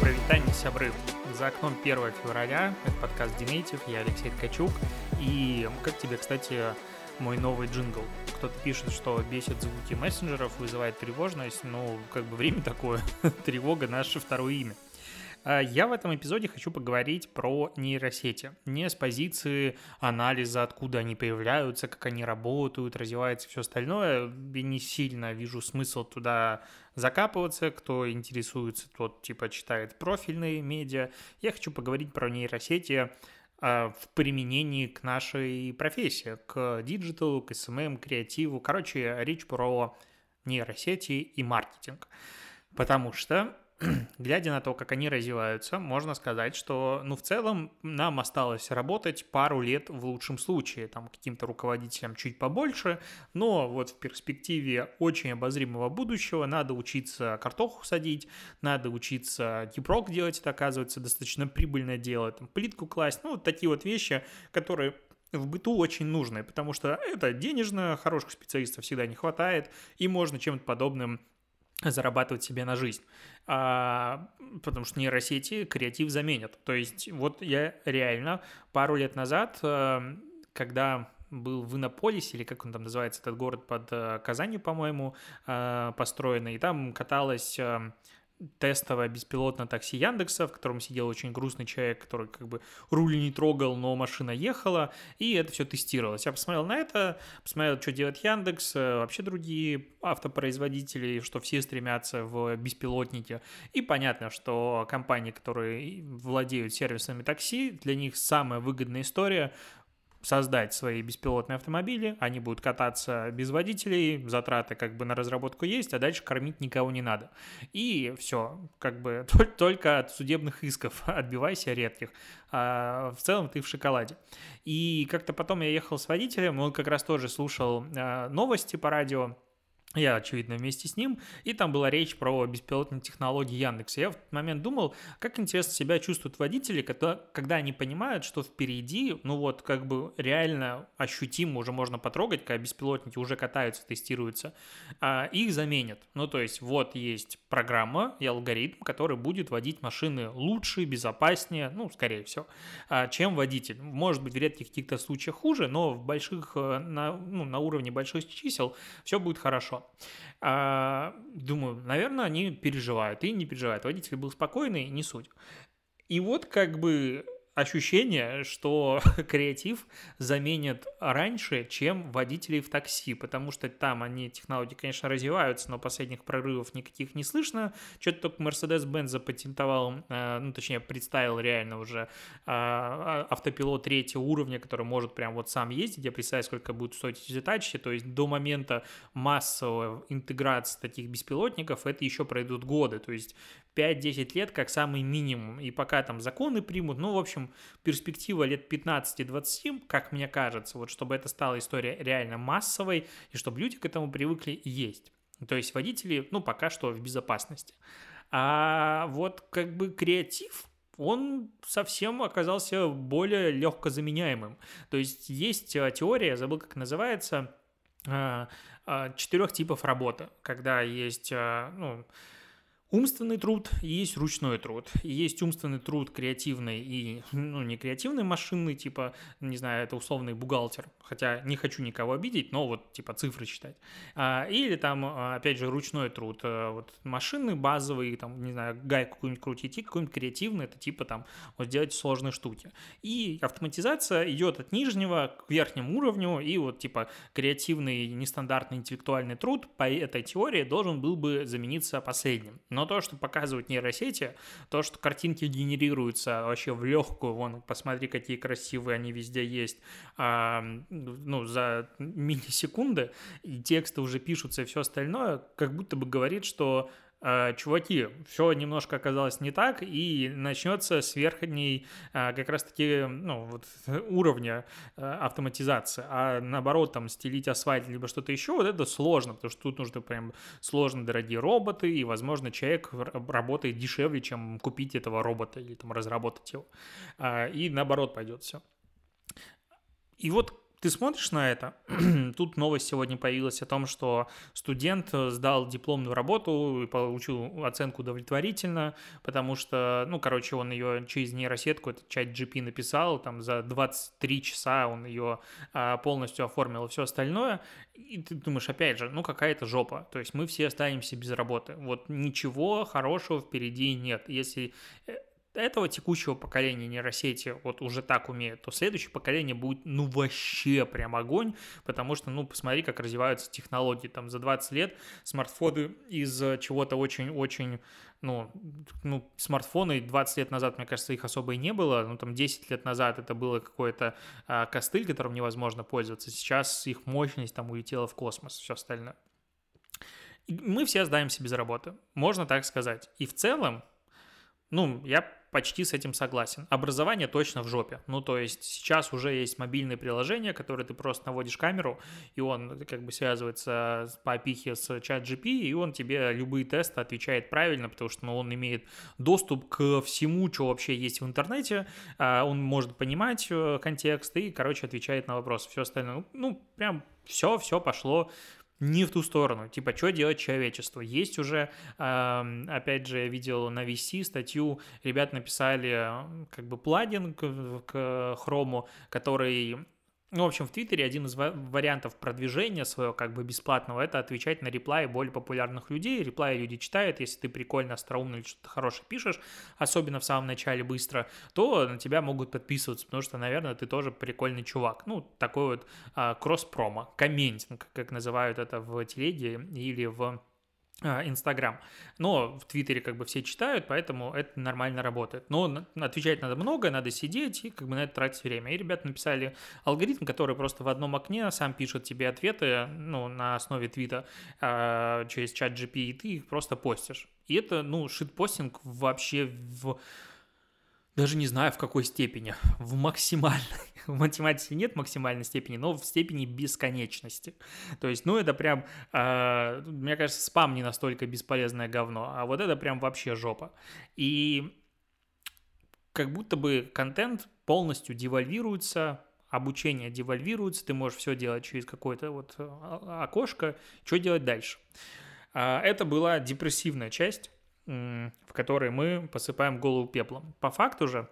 Привитание, сябры. За окном 1 февраля, это подкаст Динейтив, я Алексей Ткачук. И как тебе, кстати, мой новый джингл? Кто-то пишет, что бесит звуки мессенджеров, вызывает тревожность. Ну, как бы время такое, тревога наше второе имя. А Я в этом эпизоде хочу поговорить про нейросети. Не с позиции анализа, откуда они появляются, как они работают, развиваются и все остальное. Я не сильно вижу смысл туда закапываться. Кто интересуется, тот типа читает профильные медиа. Я хочу поговорить про нейросети а, в применении к нашей профессии, к диджиталу, к SMM, креативу. Короче, речь про нейросети и маркетинг. Потому что глядя на то, как они развиваются, можно сказать, что, ну, в целом нам осталось работать пару лет в лучшем случае, там, каким-то руководителям чуть побольше, но вот в перспективе очень обозримого будущего надо учиться картоху садить, надо учиться гипрок делать, это оказывается достаточно прибыльное дело, там, плитку класть, ну, вот такие вот вещи, которые в быту очень нужны, потому что это денежно, хороших специалистов всегда не хватает, и можно чем-то подобным зарабатывать себе на жизнь. А, потому что нейросети креатив заменят. То есть вот я реально пару лет назад, э, когда был в Иннополисе, или как он там называется, этот город под э, Казанью, по-моему, э, построенный, и там каталась тестовое беспилотное такси Яндекса, в котором сидел очень грустный человек, который как бы руль не трогал, но машина ехала, и это все тестировалось. Я посмотрел на это, посмотрел, что делает Яндекс, э, вообще другие автопроизводители, что все стремятся в беспилотники, и понятно, что компании, которые владеют сервисами такси, для них самая выгодная история создать свои беспилотные автомобили, они будут кататься без водителей, затраты как бы на разработку есть, а дальше кормить никого не надо. И все, как бы только от судебных исков отбивайся редких, а в целом ты в шоколаде. И как-то потом я ехал с водителем, он как раз тоже слушал а, новости по радио, я, очевидно, вместе с ним, и там была речь про беспилотные технологии Яндекса. Я в этот момент думал, как интересно себя чувствуют водители, когда, когда они понимают, что впереди, ну вот, как бы реально ощутимо уже можно потрогать, когда беспилотники уже катаются, тестируются, а их заменят. Ну, то есть, вот есть программа и алгоритм, который будет водить машины лучше, безопаснее, ну, скорее всего, а, чем водитель. Может быть, в редких каких-то случаях хуже, но в больших, э, на, ну, на уровне больших чисел все будет хорошо. А, думаю, наверное, они переживают. И не переживают. Водитель был спокойный, не суть. И вот как бы ощущение, что креатив заменит раньше, чем водителей в такси, потому что там они, технологии, конечно, развиваются, но последних прорывов никаких не слышно. Что-то только Mercedes-Benz запатентовал, э, ну, точнее, представил реально уже э, а, автопилот третьего уровня, который может прям вот сам ездить. Я представляю, сколько будет стоить эти тачки, то есть до момента массовой интеграции таких беспилотников это еще пройдут годы, то есть 5-10 лет как самый минимум. И пока там законы примут, ну, в общем, перспектива лет 15-20, как мне кажется, вот чтобы это стала история реально массовой, и чтобы люди к этому привыкли есть. То есть водители, ну, пока что в безопасности. А вот как бы креатив, он совсем оказался более легко заменяемым. То есть есть э, теория, я забыл, как называется, э, э, четырех типов работы, когда есть, ну, Умственный труд и есть ручной труд. И есть умственный труд креативный и, ну, не креативный, машинный, типа, не знаю, это условный бухгалтер. Хотя не хочу никого обидеть, но вот, типа, цифры читать. А, или там, а, опять же, ручной труд. А, вот машинный, базовый, там, не знаю, гайку какую-нибудь крутить, и какой-нибудь креативный, это типа, там, вот делать сложные штуки. И автоматизация идет от нижнего к верхнему уровню, и вот, типа, креативный, нестандартный интеллектуальный труд по этой теории должен был бы замениться последним. Но то, что показывают нейросети, то, что картинки генерируются вообще в легкую, вон, посмотри, какие красивые они везде есть, а, ну, за миллисекунды, и тексты уже пишутся и все остальное, как будто бы говорит, что чуваки, все немножко оказалось не так, и начнется с верхней э, как раз-таки ну, вот, уровня э, автоматизации. А наоборот, там, стелить асфальт либо что-то еще, вот это сложно, потому что тут нужны прям сложно дорогие роботы, и, возможно, человек работает дешевле, чем купить этого робота или там разработать его. И наоборот пойдет все. И вот ты смотришь на это, тут новость сегодня появилась о том, что студент сдал дипломную работу и получил оценку удовлетворительно, потому что, ну, короче, он ее через нейросетку, этот чат GP написал, там за 23 часа он ее а, полностью оформил и все остальное, и ты думаешь, опять же, ну, какая-то жопа, то есть мы все останемся без работы, вот ничего хорошего впереди нет, если э, этого текущего поколения нейросети вот уже так умеют, то следующее поколение будет, ну, вообще прям огонь, потому что, ну, посмотри, как развиваются технологии, там, за 20 лет смартфоны из чего-то очень-очень, ну, ну, смартфоны 20 лет назад, мне кажется, их особо и не было, ну, там, 10 лет назад это было какой-то а, костыль, которым невозможно пользоваться, сейчас их мощность там улетела в космос, все остальное. И мы все сдаемся без работы, можно так сказать. И в целом, ну, я почти с этим согласен. Образование точно в жопе. Ну, то есть сейчас уже есть мобильные приложения, которые ты просто наводишь камеру, и он как бы связывается по опихе с чат GP, и он тебе любые тесты отвечает правильно, потому что ну, он имеет доступ к всему, что вообще есть в интернете, а он может понимать э, контекст и, короче, отвечает на вопросы. Все остальное, ну, ну прям все, все пошло не в ту сторону. Типа, что делать человечество? Есть уже, опять же, я видел на VC статью, ребят написали как бы плагин к хрому, который ну, в общем, в Твиттере один из вариантов продвижения своего как бы бесплатного это отвечать на реплаи более популярных людей. Реплаи люди читают, если ты прикольно, остроумно или что-то хорошее пишешь, особенно в самом начале быстро, то на тебя могут подписываться, потому что, наверное, ты тоже прикольный чувак. Ну, такой вот а, кросс-промо, комментинг, как называют это в телеге или в Инстаграм. Но в Твиттере как бы все читают, поэтому это нормально работает. Но отвечать надо много, надо сидеть и как бы на это тратить время. И ребята написали алгоритм, который просто в одном окне сам пишет тебе ответы, ну, на основе твита э, через чат GP, и ты их просто постишь. И это, ну, шитпостинг вообще в даже не знаю в какой степени, в максимальной. В математике нет максимальной степени, но в степени бесконечности. То есть, ну, это прям, э, мне кажется, спам не настолько бесполезное говно, а вот это прям вообще жопа. И как будто бы контент полностью девальвируется, обучение девальвируется, ты можешь все делать через какое-то вот а, окошко, что делать дальше? А, это была депрессивная часть в которой мы посыпаем голову пеплом. По факту же,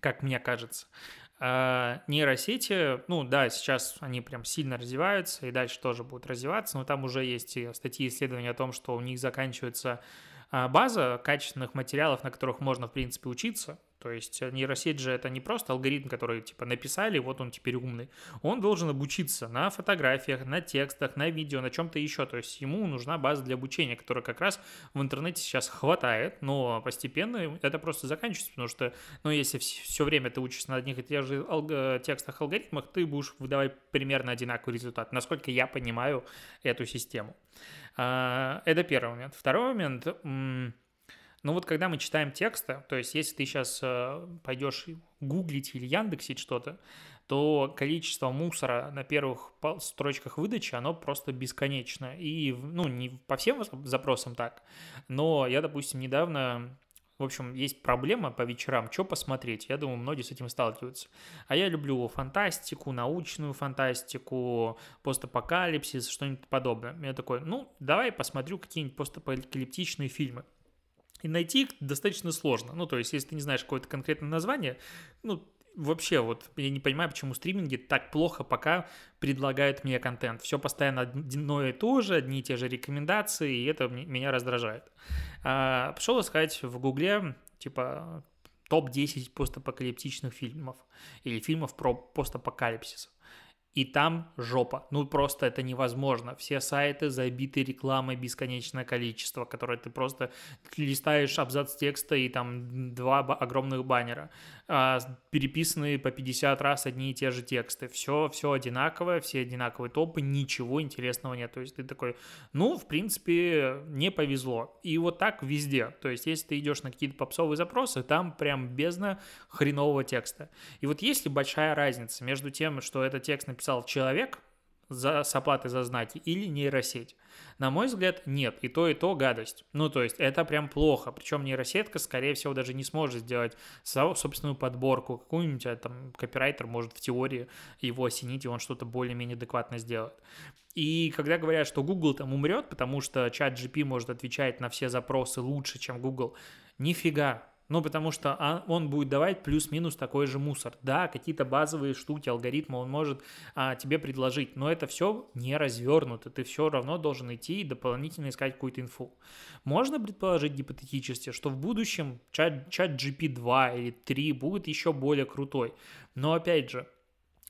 как мне кажется, а, нейросети, ну да, сейчас они прям сильно развиваются и дальше тоже будут развиваться, но там уже есть статьи исследования о том, что у них заканчивается а, база качественных материалов, на которых можно, в принципе, учиться, то есть э, нейросеть же это не просто алгоритм, который типа написали, вот он теперь умный. Он должен обучиться на фотографиях, на текстах, на видео, на чем-то еще. То есть ему нужна база для обучения, которой как раз в интернете сейчас хватает, но постепенно это просто заканчивается, потому что, ну, если все время ты учишься на одних и тех же алг- текстах, алгоритмах, ты будешь выдавать примерно одинаковый результат, насколько я понимаю эту систему. А, это первый момент. Второй момент – но вот когда мы читаем тексты, то есть если ты сейчас э, пойдешь гуглить или яндексить что-то, то количество мусора на первых строчках выдачи, оно просто бесконечно. И, ну, не по всем запросам так, но я, допустим, недавно в общем, есть проблема по вечерам, что посмотреть. Я думаю, многие с этим сталкиваются. А я люблю фантастику, научную фантастику, постапокалипсис, что-нибудь подобное. Я такой, ну, давай посмотрю какие-нибудь постапокалиптичные фильмы. И найти их достаточно сложно. Ну, то есть, если ты не знаешь какое-то конкретное название, ну, вообще, вот я не понимаю, почему стриминги так плохо пока предлагают мне контент. Все постоянно одно и то же, одни и те же рекомендации, и это меня раздражает. А, пошел искать в Гугле, типа, топ-10 постапокалиптичных фильмов или фильмов про постапокалипсис и там жопа. Ну, просто это невозможно. Все сайты забиты рекламой бесконечное количество, которое ты просто листаешь абзац текста и там два огромных баннера, а, переписанные по 50 раз одни и те же тексты. Все, все одинаковое, все одинаковые топы, ничего интересного нет. То есть ты такой, ну, в принципе, не повезло. И вот так везде. То есть если ты идешь на какие-то попсовые запросы, там прям бездна хренового текста. И вот есть ли большая разница между тем, что этот текст написан написал человек, за, с оплатой за знаки или нейросеть? На мой взгляд, нет. И то, и то гадость. Ну, то есть, это прям плохо. Причем нейросетка, скорее всего, даже не сможет сделать собственную подборку. Какую-нибудь а, там копирайтер может в теории его осенить, и он что-то более-менее адекватно сделает. И когда говорят, что Google там умрет, потому что чат GP может отвечать на все запросы лучше, чем Google, нифига, ну, потому что а, он будет давать плюс-минус такой же мусор. Да, какие-то базовые штуки, алгоритмы он может а, тебе предложить, но это все не развернуто. Ты все равно должен идти и дополнительно искать какую-то инфу. Можно предположить гипотетически, что в будущем чат, чат GP2 или 3 будет еще более крутой. Но опять же,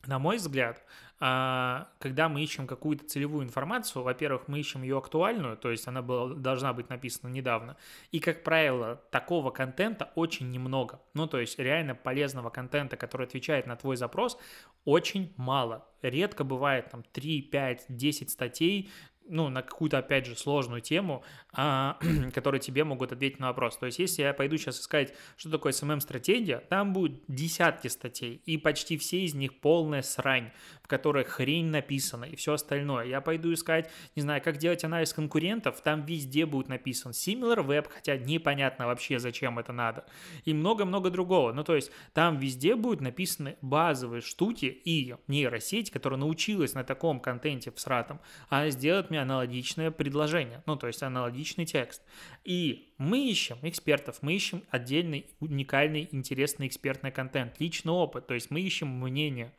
на мой взгляд, когда мы ищем какую-то целевую информацию, во-первых, мы ищем ее актуальную, то есть она была, должна быть написана недавно, и, как правило, такого контента очень немного. Ну, то есть реально полезного контента, который отвечает на твой запрос, очень мало. Редко бывает там 3, 5, 10 статей, ну, на какую-то, опять же, сложную тему, а, которые тебе могут ответить на вопрос. То есть, если я пойду сейчас искать, что такое SMM-стратегия, там будет десятки статей, и почти все из них полная срань, в которой хрень написана и все остальное. Я пойду искать, не знаю, как делать анализ конкурентов, там везде будет написан SimilarWeb, хотя непонятно вообще, зачем это надо, и много-много другого. Ну, то есть, там везде будут написаны базовые штуки и нейросеть, которая научилась на таком контенте в сратом, а сделать мне аналогичное предложение, ну, то есть аналогичный текст. И мы ищем экспертов, мы ищем отдельный, уникальный, интересный экспертный контент, личный опыт, то есть мы ищем мнение.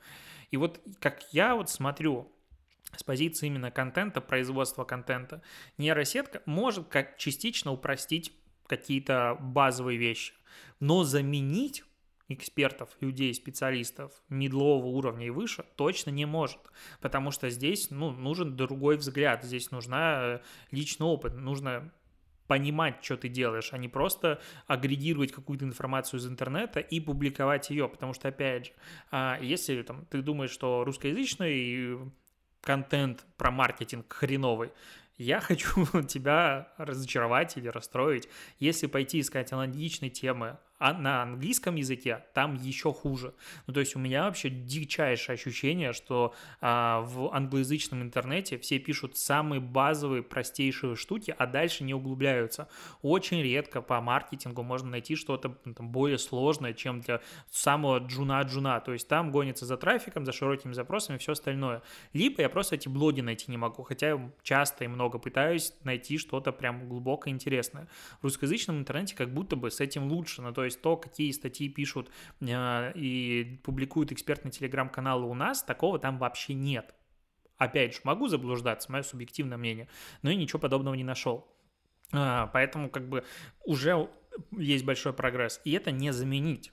И вот как я вот смотрю с позиции именно контента, производства контента, нейросетка может как частично упростить какие-то базовые вещи, но заменить экспертов, людей, специалистов медлового уровня и выше точно не может, потому что здесь ну, нужен другой взгляд, здесь нужна э, личный опыт, нужно понимать, что ты делаешь, а не просто агрегировать какую-то информацию из интернета и публиковать ее, потому что, опять же, а, если там, ты думаешь, что русскоязычный контент про маркетинг хреновый, я хочу тебя разочаровать или расстроить. Если пойти искать аналогичные темы а на английском языке там еще хуже. Ну, то есть у меня вообще дичайшее ощущение, что а, в англоязычном интернете все пишут самые базовые, простейшие штуки, а дальше не углубляются. Очень редко по маркетингу можно найти что-то там, более сложное, чем для самого джуна-джуна. То есть там гонится за трафиком, за широкими запросами все остальное. Либо я просто эти блоги найти не могу, хотя часто и много пытаюсь найти что-то прям глубоко интересное. В русскоязычном интернете как будто бы с этим лучше, ну, то есть то, какие статьи пишут э, и публикуют экспертные телеграм-каналы у нас, такого там вообще нет. Опять же, могу заблуждаться, мое субъективное мнение, но я ничего подобного не нашел. А, поэтому как бы уже есть большой прогресс, и это не заменить.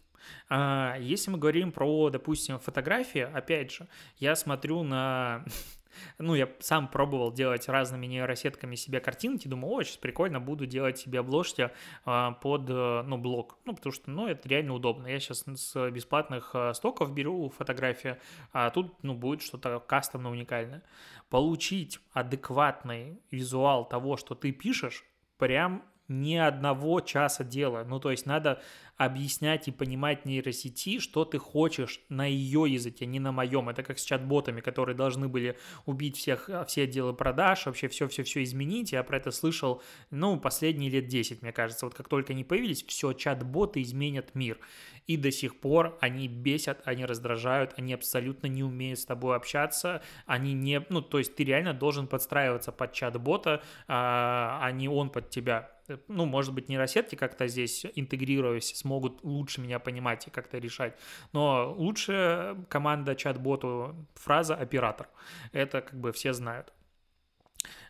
А, если мы говорим про, допустим, фотографии, опять же, я смотрю на ну, я сам пробовал делать разными нейросетками себе картинки, думаю, о, сейчас прикольно, буду делать себе обложки а, под, э, ну, блог, ну, потому что, ну, это реально удобно. Я сейчас с бесплатных э, стоков беру фотографии, а тут, ну, будет что-то кастомно уникальное. Получить адекватный визуал того, что ты пишешь, прям ни одного часа дела. Ну, то есть надо объяснять и понимать нейросети, что ты хочешь на ее языке, не на моем. Это как с чат-ботами, которые должны были убить всех, все отделы продаж, вообще все-все-все изменить. Я про это слышал, ну, последние лет 10, мне кажется. Вот как только они появились, все, чат-боты изменят мир. И до сих пор они бесят, они раздражают, они абсолютно не умеют с тобой общаться, они не, ну, то есть ты реально должен подстраиваться под чат-бота, а, а не он под тебя ну, может быть, нейросетки как-то здесь, интегрируясь, смогут лучше меня понимать и как-то решать. Но лучшая команда чат-боту фраза «оператор». Это как бы все знают.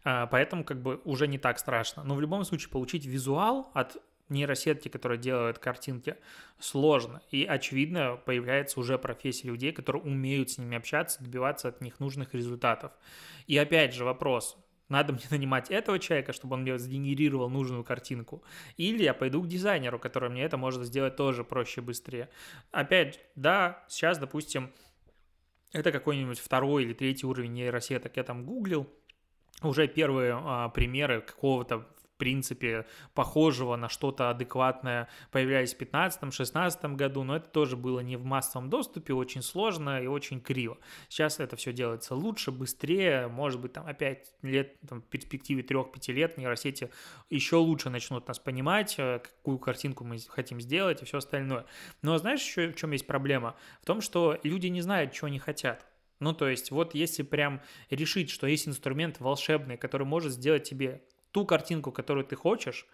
А, поэтому как бы уже не так страшно. Но в любом случае получить визуал от нейросетки, которая делает картинки, сложно. И, очевидно, появляется уже профессия людей, которые умеют с ними общаться, добиваться от них нужных результатов. И опять же вопрос, надо мне нанимать этого человека, чтобы он мне сгенерировал нужную картинку. Или я пойду к дизайнеру, который мне это может сделать тоже проще быстрее. Опять, да, сейчас, допустим, это какой-нибудь второй или третий уровень нейросеток. Я там гуглил уже первые а, примеры какого-то принципе, похожего на что-то адекватное появлялись в 2015-2016 году, но это тоже было не в массовом доступе, очень сложно и очень криво. Сейчас это все делается лучше, быстрее, может быть, там опять лет, там, в перспективе 3-5 лет нейросети еще лучше начнут нас понимать, э, какую картинку мы хотим сделать и все остальное. Но знаешь еще в чем есть проблема? В том, что люди не знают, чего они хотят. Ну, то есть, вот если прям решить, что есть инструмент волшебный, который может сделать тебе ту картинку, которую ты хочешь,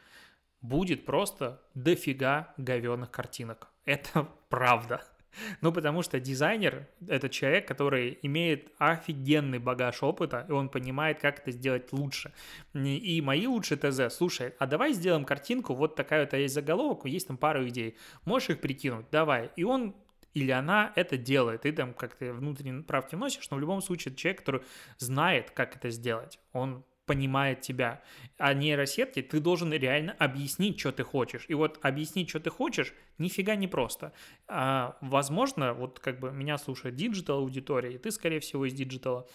будет просто дофига говенных картинок. Это правда. Ну, потому что дизайнер — это человек, который имеет офигенный багаж опыта, и он понимает, как это сделать лучше. И мои лучшие ТЗ, слушай, а давай сделаем картинку, вот такая вот есть заголовок, есть там пару идей, можешь их прикинуть, давай. И он или она это делает, ты там как-то внутренние правки вносишь, но в любом случае это человек, который знает, как это сделать, он понимает тебя. А нейросетки ты должен реально объяснить, что ты хочешь. И вот объяснить, что ты хочешь, нифига не просто. А, возможно, вот как бы меня слушает digital аудитория, и ты, скорее всего, из диджитала.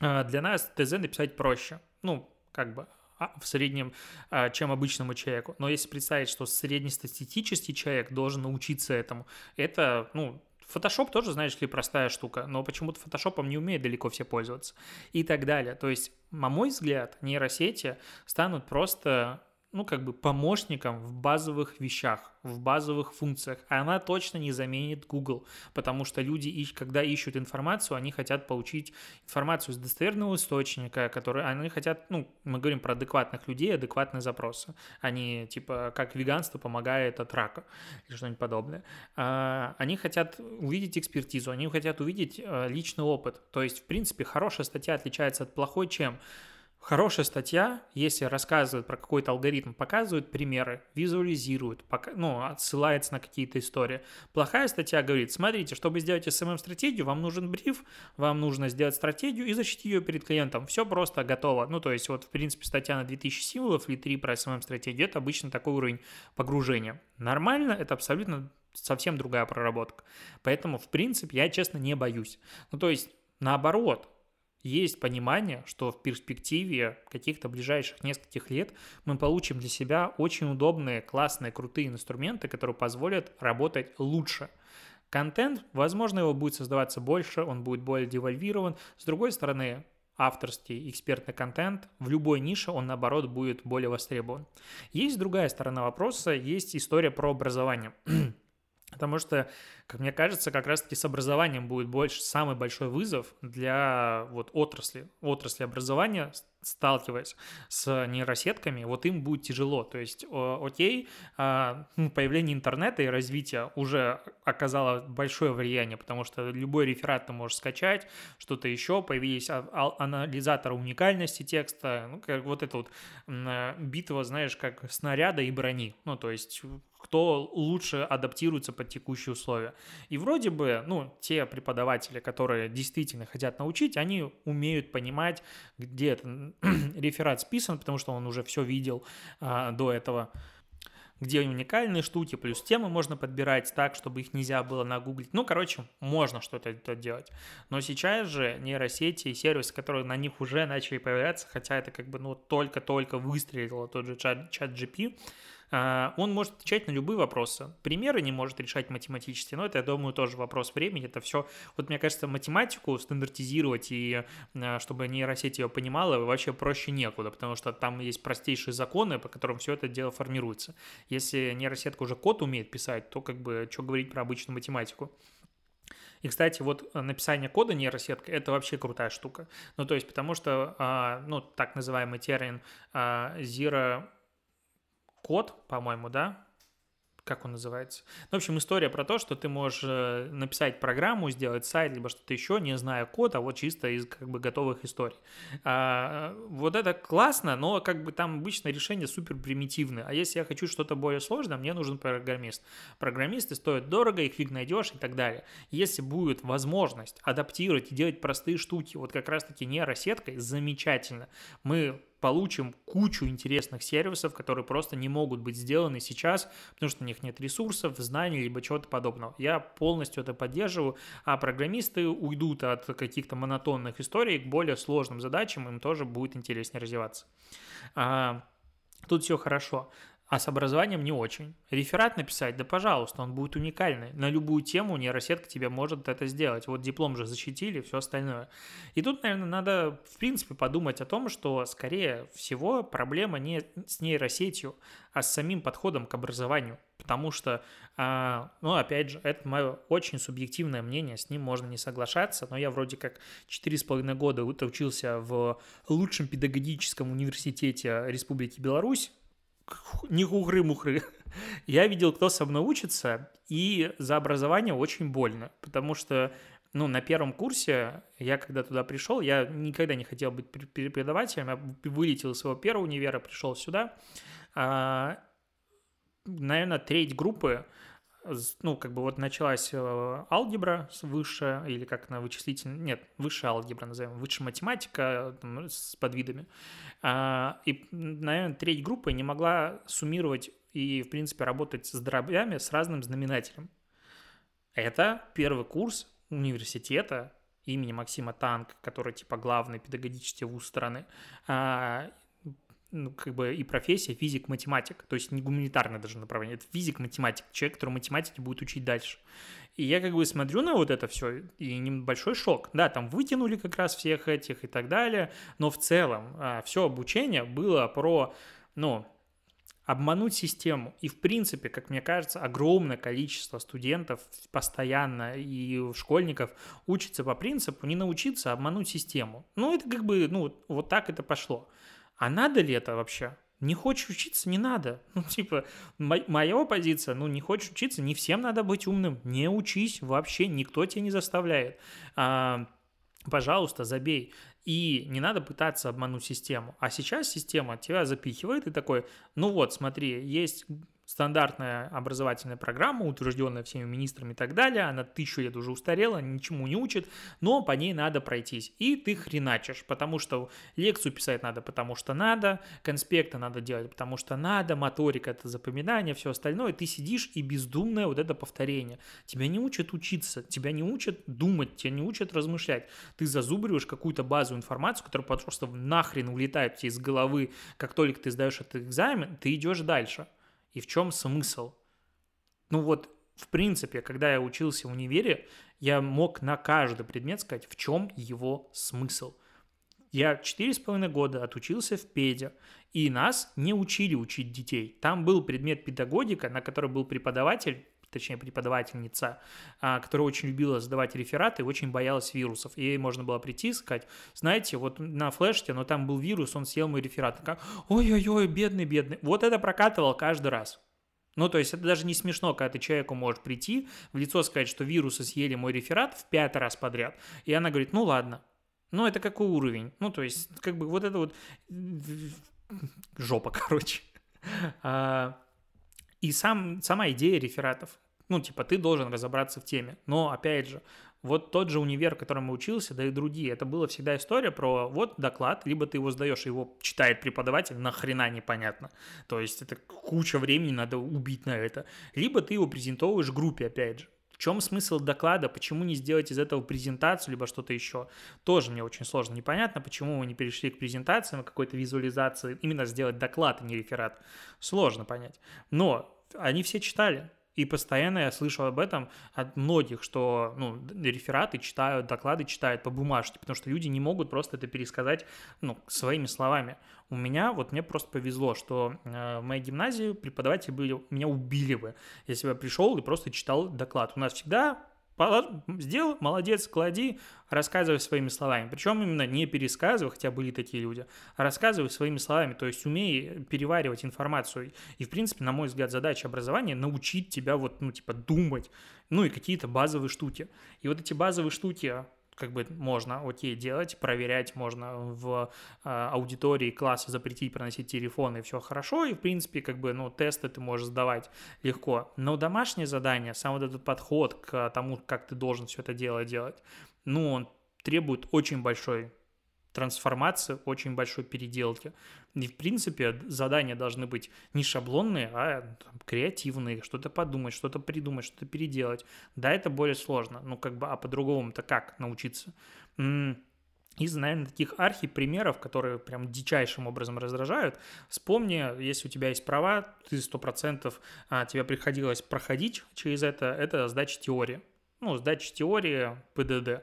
А, для нас ТЗ написать проще. Ну, как бы а, в среднем, а, чем обычному человеку. Но если представить, что среднестатистический человек должен научиться этому, это, ну, Photoshop тоже, знаешь ли, простая штука, но почему-то фотошопом не умеют далеко все пользоваться и так далее. То есть, на мой взгляд, нейросети станут просто ну, как бы помощником в базовых вещах, в базовых функциях. А она точно не заменит Google, потому что люди, когда ищут информацию, они хотят получить информацию из достоверного источника, который они хотят, ну, мы говорим про адекватных людей, адекватные запросы. Они, типа, как веганство помогает от рака или что-нибудь подобное. А, они хотят увидеть экспертизу, они хотят увидеть э, личный опыт. То есть, в принципе, хорошая статья отличается от плохой чем? Хорошая статья, если рассказывает про какой-то алгоритм, показывает примеры, визуализирует, пока, ну, отсылается на какие-то истории. Плохая статья говорит, смотрите, чтобы сделать SMM-стратегию, вам нужен бриф, вам нужно сделать стратегию и защитить ее перед клиентом. Все просто готово. Ну, то есть, вот, в принципе, статья на 2000 символов или 3 про SMM-стратегию, это обычно такой уровень погружения. Нормально, это абсолютно совсем другая проработка. Поэтому, в принципе, я, честно, не боюсь. Ну, то есть, наоборот, есть понимание, что в перспективе каких-то ближайших нескольких лет мы получим для себя очень удобные, классные, крутые инструменты, которые позволят работать лучше. Контент, возможно, его будет создаваться больше, он будет более девальвирован. С другой стороны, авторский экспертный контент в любой нише, он наоборот будет более востребован. Есть другая сторона вопроса, есть история про образование. Потому что, как мне кажется, как раз-таки с образованием будет больше самый большой вызов для вот отрасли, отрасли образования, сталкиваясь с нейросетками, вот им будет тяжело. То есть, окей, а, ну, появление интернета и развитие уже оказало большое влияние, потому что любой реферат ты можешь скачать, что-то еще, появились а, а, анализаторы уникальности текста, ну, как вот эта вот битва, знаешь, как снаряда и брони. Ну, то есть кто лучше адаптируется под текущие условия. И вроде бы, ну, те преподаватели, которые действительно хотят научить, они умеют понимать, где это реферат списан, потому что он уже все видел а, до этого где уникальные штуки, плюс темы можно подбирать так, чтобы их нельзя было нагуглить. Ну, короче, можно что-то делать. Но сейчас же нейросети и сервисы, которые на них уже начали появляться, хотя это как бы, ну, только-только выстрелило тот же чат, чат GP, он может отвечать на любые вопросы. Примеры не может решать математически, но это, я думаю, тоже вопрос времени. Это все, вот мне кажется, математику стандартизировать и а, чтобы нейросеть ее понимала, вообще проще некуда, потому что там есть простейшие законы, по которым все это дело формируется. Если нейросетка уже код умеет писать, то как бы что говорить про обычную математику. И, кстати, вот написание кода нейросеткой – это вообще крутая штука. Ну, то есть, потому что, а, ну, так называемый термин zero код, по-моему, да, как он называется. Ну, в общем, история про то, что ты можешь э, написать программу, сделать сайт, либо что-то еще, не зная код, а вот чисто из как бы готовых историй. А, вот это классно, но как бы там обычно решение супер примитивное. А если я хочу что-то более сложное, мне нужен программист. Программисты стоят дорого, их фиг найдешь и так далее. Если будет возможность адаптировать и делать простые штуки, вот как раз-таки нейросеткой, замечательно. Мы получим кучу интересных сервисов, которые просто не могут быть сделаны сейчас, потому что у них нет ресурсов, знаний, либо чего-то подобного. Я полностью это поддерживаю, а программисты уйдут от каких-то монотонных историй к более сложным задачам, им тоже будет интереснее развиваться. А, Тут все хорошо а с образованием не очень. Реферат написать, да пожалуйста, он будет уникальный. На любую тему нейросетка тебе может это сделать. Вот диплом же защитили, все остальное. И тут, наверное, надо, в принципе, подумать о том, что, скорее всего, проблема не с нейросетью, а с самим подходом к образованию. Потому что, а, ну, опять же, это мое очень субъективное мнение, с ним можно не соглашаться, но я вроде как 4,5 года учился в лучшем педагогическом университете Республики Беларусь, не хухры-мухры. Я видел, кто со мной учится, и за образование очень больно, потому что ну, на первом курсе, я когда туда пришел, я никогда не хотел быть преподавателем, я вылетел из своего первого универа, пришел сюда. А, наверное, треть группы ну, как бы вот началась э, алгебра высшая, или как на вычислительная, нет, высшая алгебра назовем, высшая математика там, с подвидами. А, и, наверное, треть группы не могла суммировать и, в принципе, работать с дробями с разным знаменателем. Это первый курс университета имени Максима Танк, который, типа, главный педагогический вуз страны. А, ну, как бы и профессия физик-математик, то есть не гуманитарное даже направление, это физик-математик, человек, который математики будет учить дальше. И я как бы смотрю на вот это все, и небольшой шок. Да, там вытянули как раз всех этих и так далее, но в целом а, все обучение было про, ну, обмануть систему. И, в принципе, как мне кажется, огромное количество студентов постоянно и школьников учатся по принципу не научиться обмануть систему. Ну, это как бы, ну, вот так это пошло. А надо ли это вообще? Не хочешь учиться, не надо. Ну, типа, моя позиция, ну, не хочешь учиться, не всем надо быть умным. Не учись вообще, никто тебя не заставляет. А, пожалуйста, забей. И не надо пытаться обмануть систему. А сейчас система тебя запихивает и такой, ну вот, смотри, есть стандартная образовательная программа, утвержденная всеми министрами и так далее, она тысячу лет уже устарела, ничему не учит, но по ней надо пройтись. И ты хреначишь, потому что лекцию писать надо, потому что надо, конспекты надо делать, потому что надо, моторика это запоминание, все остальное, ты сидишь и бездумное вот это повторение. Тебя не учат учиться, тебя не учат думать, тебя не учат размышлять. Ты зазубриваешь какую-то базовую информацию, которая просто нахрен улетает тебе из головы, как только ты сдаешь этот экзамен, ты идешь дальше. И в чем смысл? Ну вот, в принципе, когда я учился в универе, я мог на каждый предмет сказать, в чем его смысл. Я четыре с половиной года отучился в ПЕДе, и нас не учили учить детей. Там был предмет педагогика, на который был преподаватель, точнее преподавательница, а, которая очень любила задавать рефераты и очень боялась вирусов. И ей можно было прийти и сказать, знаете, вот на флешке, но там был вирус, он съел мой реферат. Как, ой-ой-ой, бедный, бедный. Вот это прокатывал каждый раз. Ну, то есть это даже не смешно, когда ты человеку можешь прийти, в лицо сказать, что вирусы съели мой реферат в пятый раз подряд. И она говорит, ну ладно. Ну, это какой уровень? Ну, то есть, как бы вот это вот жопа, короче. А, и сам, сама идея рефератов. Ну, типа, ты должен разобраться в теме. Но, опять же, вот тот же универ, в котором мы учился, да и другие, это была всегда история про вот доклад, либо ты его сдаешь, его читает преподаватель, нахрена непонятно. То есть это куча времени надо убить на это. Либо ты его презентовываешь группе, опять же. В чем смысл доклада? Почему не сделать из этого презентацию, либо что-то еще? Тоже мне очень сложно непонятно, почему мы не перешли к презентации, на какой-то визуализации, именно сделать доклад, а не реферат. Сложно понять. Но они все читали. И постоянно я слышал об этом от многих, что ну, рефераты читают, доклады читают по бумажке, потому что люди не могут просто это пересказать ну, своими словами. У меня, вот мне просто повезло, что э, в моей гимназии преподаватели были, меня убили бы, если бы я пришел и просто читал доклад. У нас всегда Сделал, молодец, клади, рассказывай своими словами. Причем именно не пересказывай, хотя были такие люди, а рассказывай своими словами. То есть умей переваривать информацию. И, в принципе, на мой взгляд, задача образования научить тебя вот, ну, типа, думать. Ну, и какие-то базовые штуки. И вот эти базовые штуки, как бы можно, окей, делать, проверять можно в э, аудитории класса запретить проносить телефон, и все хорошо, и, в принципе, как бы, ну, тесты ты можешь сдавать легко. Но домашнее задание, сам вот этот подход к тому, как ты должен все это дело делать, ну, он требует очень большой трансформации, очень большой переделки. И, в принципе, задания должны быть не шаблонные, а там, креативные, что-то подумать, что-то придумать, что-то переделать. Да, это более сложно, ну, как бы, а по-другому-то как научиться? из, наверное, таких архипримеров, которые прям дичайшим образом раздражают, вспомни, если у тебя есть права, ты 100% а, тебе приходилось проходить через это, это сдача теории. Ну, сдача теории ПДД.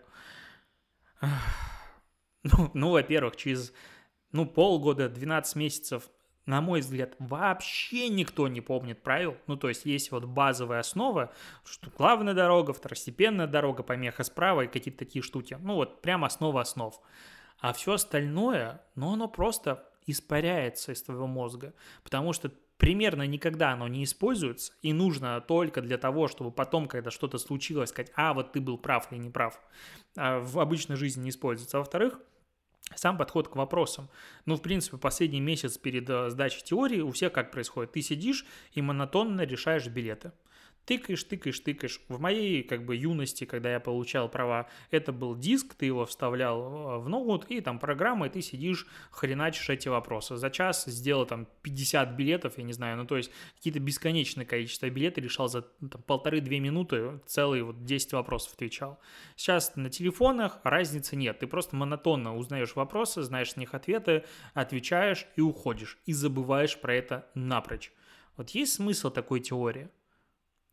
Ну, ну во-первых, через ну, полгода, 12 месяцев на мой взгляд, вообще никто не помнит правил. Ну, то есть есть вот базовая основа, что главная дорога, второстепенная дорога, помеха справа и какие-то такие штуки. Ну, вот прям основа основ. А все остальное, ну, оно просто испаряется из твоего мозга, потому что примерно никогда оно не используется, и нужно только для того, чтобы потом, когда что-то случилось, сказать, а, вот ты был прав или не прав, а в обычной жизни не используется. А во-вторых, сам подход к вопросам. Ну, в принципе, последний месяц перед э, сдачей теории у всех как происходит? Ты сидишь и монотонно решаешь билеты тыкаешь, тыкаешь, тыкаешь. В моей как бы юности, когда я получал права, это был диск, ты его вставлял э, в ноут, и там программа, и ты сидишь, хреначишь эти вопросы. За час сделал там 50 билетов, я не знаю, ну то есть какие-то бесконечное количество билетов решал за ну, полторы-две минуты, целые вот 10 вопросов отвечал. Сейчас на телефонах разницы нет, ты просто монотонно узнаешь вопросы, знаешь на них ответы, отвечаешь и уходишь, и забываешь про это напрочь. Вот есть смысл такой теории?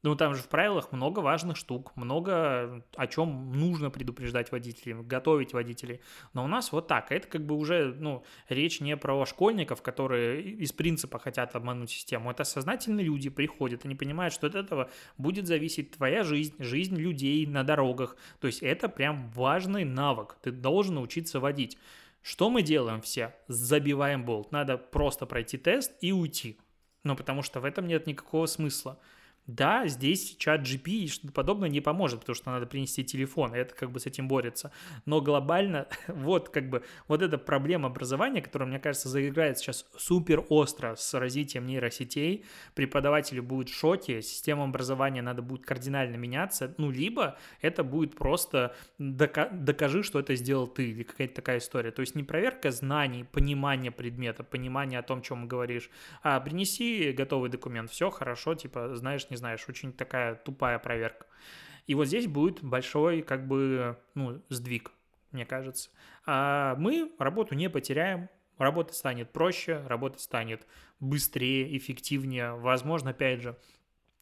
Ну, там же в правилах много важных штук, много о чем нужно предупреждать водителей, готовить водителей. Но у нас вот так. Это как бы уже, ну, речь не про школьников, которые из принципа хотят обмануть систему. Это сознательные люди приходят, они понимают, что от этого будет зависеть твоя жизнь, жизнь людей на дорогах. То есть это прям важный навык. Ты должен научиться водить. Что мы делаем все? Забиваем болт. Надо просто пройти тест и уйти. Ну, потому что в этом нет никакого смысла. Да, здесь чат GP и что-то подобное не поможет, потому что надо принести телефон, и это как бы с этим борется. Но глобально вот как бы вот эта проблема образования, которая, мне кажется, заиграет сейчас супер остро с развитием нейросетей, преподаватели будут в шоке, система образования надо будет кардинально меняться, ну, либо это будет просто дока- докажи, что это сделал ты, или какая-то такая история. То есть не проверка знаний, понимания предмета, понимания о том, чем говоришь, а принеси готовый документ, все хорошо, типа, знаешь, не знаешь, очень такая тупая проверка. И вот здесь будет большой, как бы, ну, сдвиг, мне кажется. А мы работу не потеряем, работа станет проще, работа станет быстрее, эффективнее. Возможно, опять же,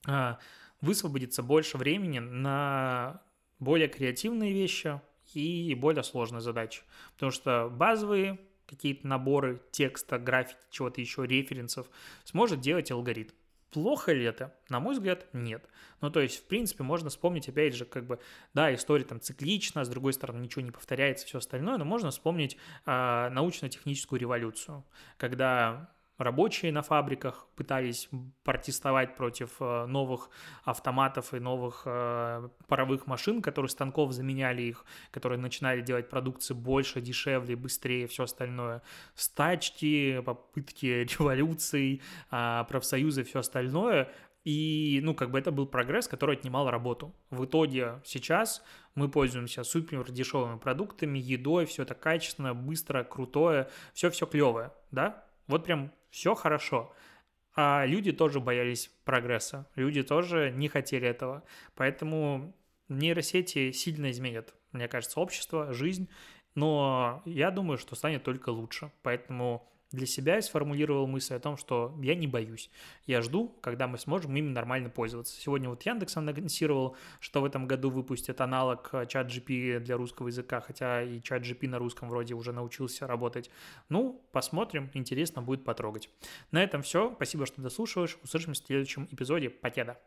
а, высвободится больше времени на более креативные вещи и более сложные задачи. Потому что базовые какие-то наборы текста, графики, чего-то еще, референсов сможет делать алгоритм. Плохо ли это? На мой взгляд, нет. Ну, то есть, в принципе, можно вспомнить, опять же, как бы, да, история там циклична, с другой стороны, ничего не повторяется, все остальное, но можно вспомнить э, научно-техническую революцию, когда рабочие на фабриках пытались протестовать против э, новых автоматов и новых э, паровых машин, которые станков заменяли их, которые начинали делать продукции больше, дешевле, быстрее, все остальное. Стачки, попытки революций, а, профсоюзы, все остальное. И, ну, как бы это был прогресс, который отнимал работу. В итоге сейчас мы пользуемся супер дешевыми продуктами, едой, все это качественно, быстро, крутое, все-все клевое, да? Вот прям все хорошо. А люди тоже боялись прогресса, люди тоже не хотели этого. Поэтому нейросети сильно изменят, мне кажется, общество, жизнь, но я думаю, что станет только лучше. Поэтому для себя я сформулировал мысль о том, что я не боюсь. Я жду, когда мы сможем ими нормально пользоваться. Сегодня вот Яндекс анонсировал, что в этом году выпустят аналог чат GP для русского языка, хотя и чат GP на русском вроде уже научился работать. Ну, посмотрим, интересно будет потрогать. На этом все. Спасибо, что дослушиваешь. Услышимся в следующем эпизоде. Покеда.